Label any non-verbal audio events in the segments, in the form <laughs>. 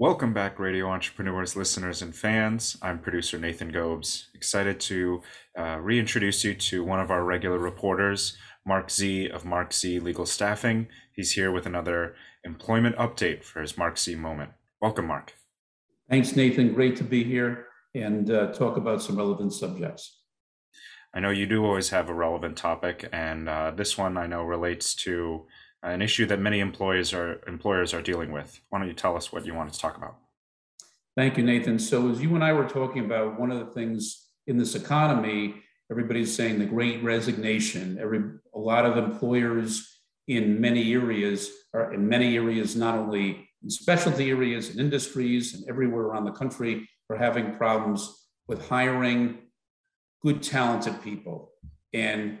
Welcome back, Radio Entrepreneurs listeners and fans. I'm producer Nathan Gobes. Excited to uh, reintroduce you to one of our regular reporters, Marc Z of Marc Z Legal Staffing. He's here with another employment update for his Marc Z moment. Welcome, Marc. Thanks, Nathan. Great to be here and uh, talk about some relevant subjects. I know you do always have a relevant topic, and uh, this one I know relates to Uh, an issue that many employees are employers are dealing with. Why don't you tell us what you wanted to talk about? Thank you, Nathan. So as you and I were talking about, one of the things in this economy, everybody's saying the great resignation. Every a lot of employers in many areas are in many areas, not only in specialty areas and industries and everywhere around the country, are having problems with hiring good, talented people. And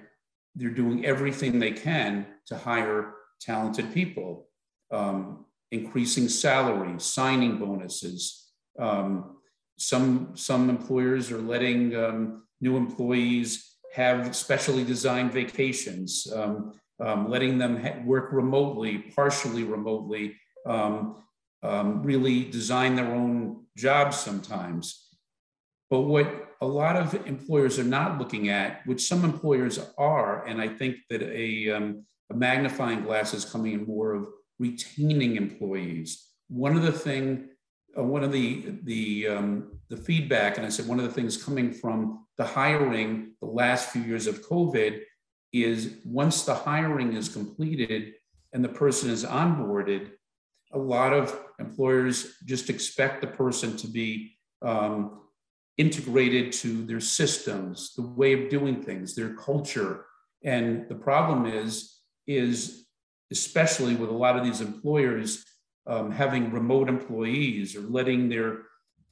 they're doing everything they can to hire talented people, um, increasing salaries, signing bonuses. Um, some, some employers are letting um, new employees have specially designed vacations, um, um, letting them work remotely, partially remotely, um, really design their own jobs sometimes. But what a lot of employers are not looking at, which some employers are, and I think that a, um, a magnifying glass is coming in more of retaining employees. One of the thing, uh, one of the the um, the feedback, and I said one of the things coming from the hiring the last few years of COVID is once the hiring is completed and the person is onboarded, a lot of employers just expect the person to be um, integrated to their systems, the way of doing things, their culture. And the problem is is especially with a lot of these employers um, having remote employees or letting their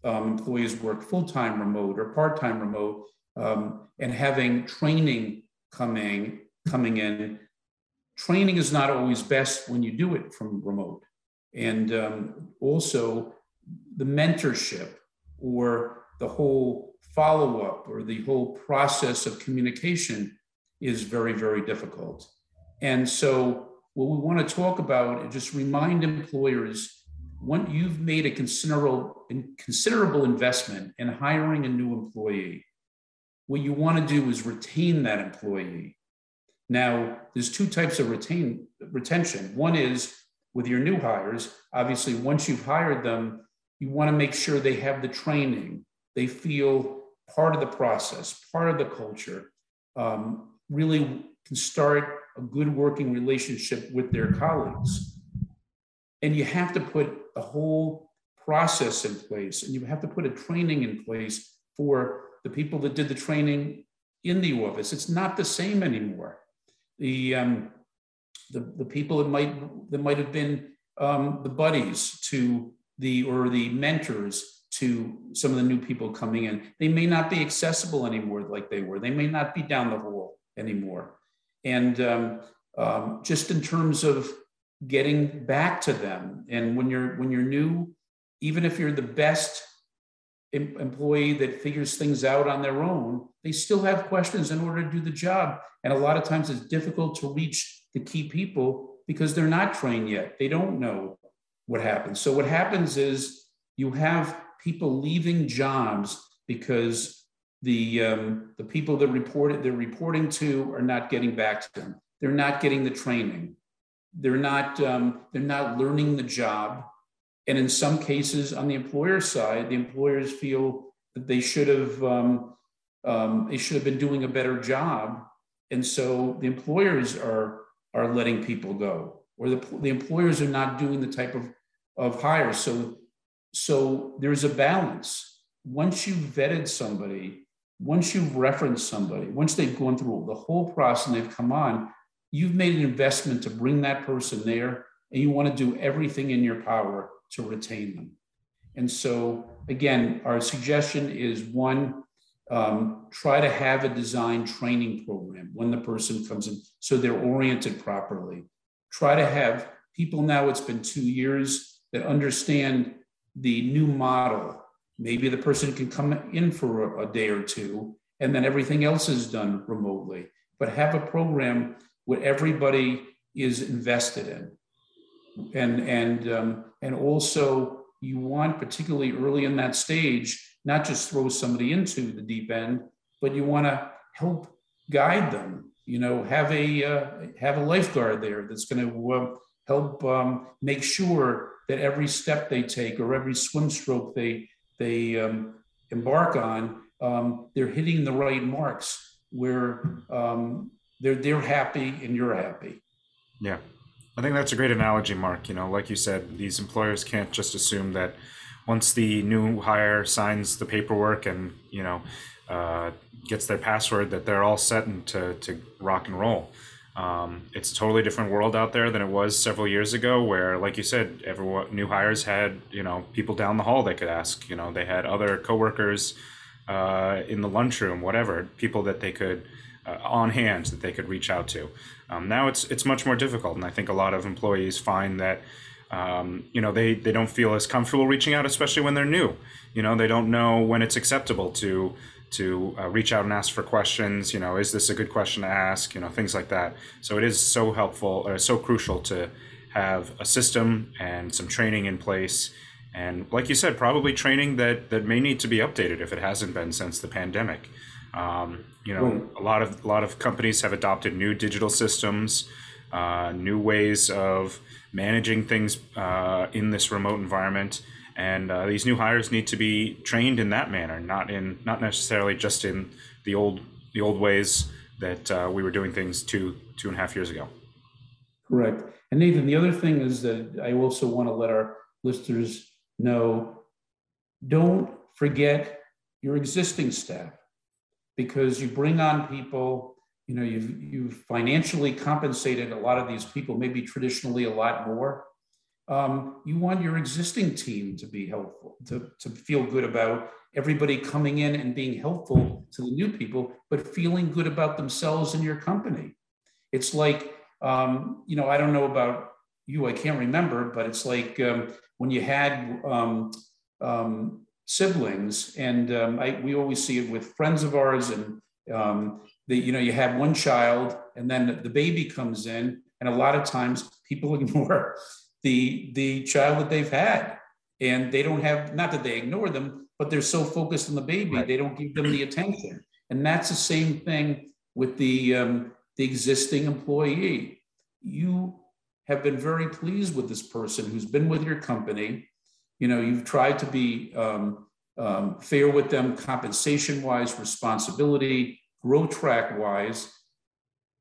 um, employees work full-time remote or part-time remote um, and having training coming coming in. Training is not always best when you do it from remote. And um, also the mentorship or the whole follow-up or the whole process of communication is very very difficult and so, what we want to talk about is just remind employers when you've made a considerable, considerable investment in hiring a new employee, what you want to do is retain that employee. Now, there's two types of retain, retention. One is with your new hires, obviously, once you've hired them, you want to make sure they have the training, they feel part of the process, part of the culture, um, really can start a good working relationship with their colleagues. And you have to put a whole process in place and you have to put a training in place for the people that did the training in the office. It's not the same anymore. The, um, the, the people that might, that might have been um, the buddies to the, or the mentors to some of the new people coming in, they may not be accessible anymore like they were. They may not be down the hall anymore. And um, um, just in terms of getting back to them, and when you're when you're new, even if you're the best em- employee that figures things out on their own, they still have questions in order to do the job. And a lot of times it's difficult to reach the key people because they're not trained yet. They don't know what happens. So what happens is you have people leaving jobs because the um, the people that reported they're reporting to are not getting back to them. They're not getting the training. They're not um, they're not learning the job. And in some cases, on the employer side, the employers feel that they should have um, um, they should have been doing a better job, and so the employers are are letting people go, or the, the employers are not doing the type of of hires. So so there's a balance. Once you've vetted somebody once you've referenced somebody, once they've gone through the whole process and they've come on, you've made an investment to bring that person there, and you want to do everything in your power to retain them. And so, again, our suggestion is one, um, try to have a design training program when the person comes in so they're oriented properly. Try to have people now, it's been two years, that understand the new model Maybe the person can come in for a, day or two, and then everything else is done remotely. But have a program where everybody is invested in, and and um, and also you want, particularly early in that stage, not just throw somebody into the deep end, but you want to help guide them. You know, have a uh, have a lifeguard there that's going to uh, help um, make sure that every step they take or every swim stroke they they um, embark on, um, they're hitting the right marks where um, they're they're happy and you're happy. Yeah. I think that's a great analogy, Marc. You know, like you said, these employers can't just assume that once the new hire signs the paperwork and you know uh, gets their password that they're all set and to, to rock and roll. Um, it's a totally different world out there than it was several years ago, where, like you said, everyone new hires had you know people down the hall they could ask. You know, they had other coworkers uh, in the lunchroom, whatever, people that they could uh, on hand that they could reach out to. Um, now it's it's much more difficult, and I think a lot of employees find that um, you know they they don't feel as comfortable reaching out, especially when they're new. You know, they don't know when it's acceptable to to uh, reach out and ask for questions. You know, is this a good question to ask? You know, things like that. So it is so helpful or so crucial to have a system and some training in place. And like you said, probably training that that may need to be updated if it hasn't been since the pandemic. Um, you know, right. a lot of a lot of companies have adopted new digital systems, uh, new ways of managing things uh, in this remote environment, and uh, these new hires need to be trained in that manner, not in not necessarily just in the old the old ways that uh, we were doing things two two and a half years ago. Correct. And Nathan, the other thing is that I also want to let our listeners know: don't forget your existing staff because you bring on people you know you've you've financially compensated a lot of these people maybe traditionally a lot more. Um, you want your existing team to be helpful to, to feel good about everybody coming in and being helpful to the new people but feeling good about themselves and your company. It's like um, you know i don't know about you i can't remember but it's like um, when you had um, um, siblings, and um, I, we always see it with friends of ours, and um, the, you know, you have one child, and then the baby comes in, and a lot of times people <laughs> ignore the the child that they've had, and they don't have not that they ignore them, but they're so focused on the baby, right. they don't give them the attention, and that's the same thing with the um, the existing employee. You have been very pleased with this person who's been with your company you know, you've tried to be um, um, fair with them compensation wise, responsibility, growth track wise.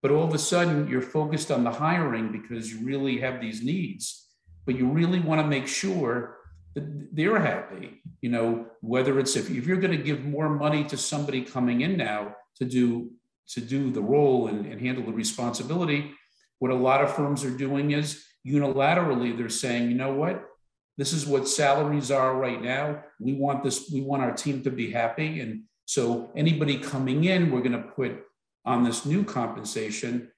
But all of a sudden, you're focused on the hiring because you really have these needs. But you really want to make sure that they're happy. You know, whether it's if, if you're going to give more money to somebody coming in now to do to do the role and, and handle the responsibility, what a lot of firms are doing is unilaterally they're saying, you know what, this is what salaries are right now. We want this, we want our team to be happy. And so anybody coming in, we're going to put on this new compensation.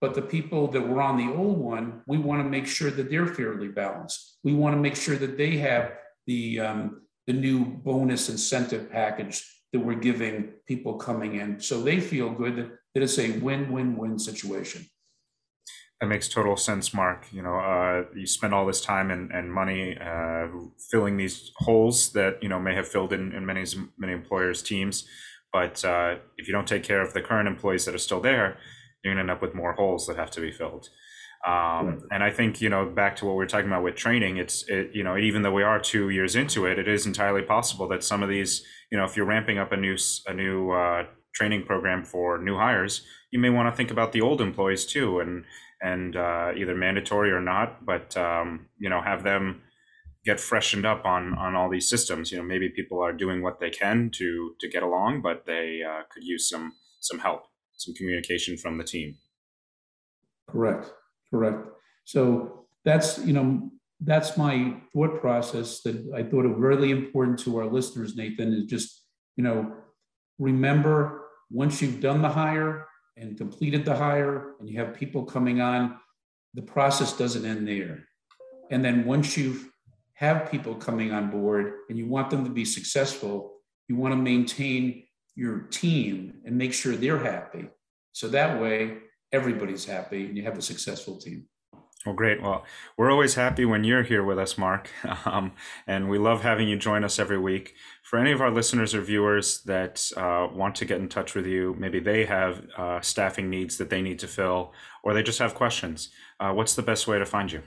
But the people that were on the old one, we want to make sure that they're fairly balanced. We want to make sure that they have the, um, the new bonus incentive package that we're giving people coming in. So they feel good that, that it's a win win win situation. That makes total sense, Marc. You know, uh, you spend all this time and, and money uh, filling these holes that you know may have filled in, in many many employers' teams, but uh, if you don't take care of the current employees that are still there, you're going to end up with more holes that have to be filled. Um, and I think you know back to what we are talking about with training. It's it, you know even though we are two years into it, it is entirely possible that some of these you know if you're ramping up a new a new uh, training program for new hires, you may want to think about the old employees too and and uh, either mandatory or not, but um, you know, have them get freshened up on on all these systems. You know, maybe people are doing what they can to to get along, but they uh, could use some some help, some communication from the team. Correct. Correct. So that's you know that's my thought process that I thought it really important to our listeners, Nathan, is just you know remember once you've done the hire, and completed the hire and you have people coming on, the process doesn't end there. And then once you have people coming on board and you want them to be successful, you want to maintain your team and make sure they're happy. So that way, everybody's happy and you have a successful team. Well, great. Well, we're always happy when you're here with us, Marc. <laughs> Um, and we love having you join us every week. For any of our listeners or viewers that uh, want to get in touch with you, maybe they have uh, staffing needs that they need to fill, or they just have questions, uh, what's the best way to find you?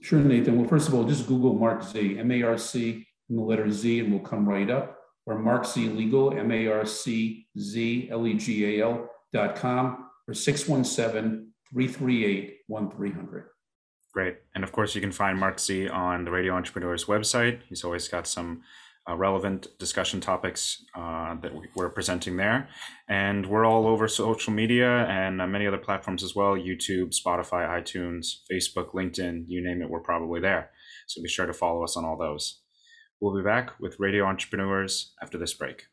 Sure, Nathan. Well, first of all, just Google Marc Z, M A R C, and the letter Z, and we'll come right up. Or Marc Z Legal, M A R C Z L E G A L dot com, or 617 338 1300. Great. And of course, you can find Marc Z on the Radio Entrepreneurs website. He's always got some uh, relevant discussion topics uh, that we're presenting there. And we're all over social media and uh, many other platforms as well YouTube, Spotify, iTunes, Facebook, LinkedIn, you name it, we're probably there. So be sure to follow us on all those. We'll be back with Radio Entrepreneurs after this break.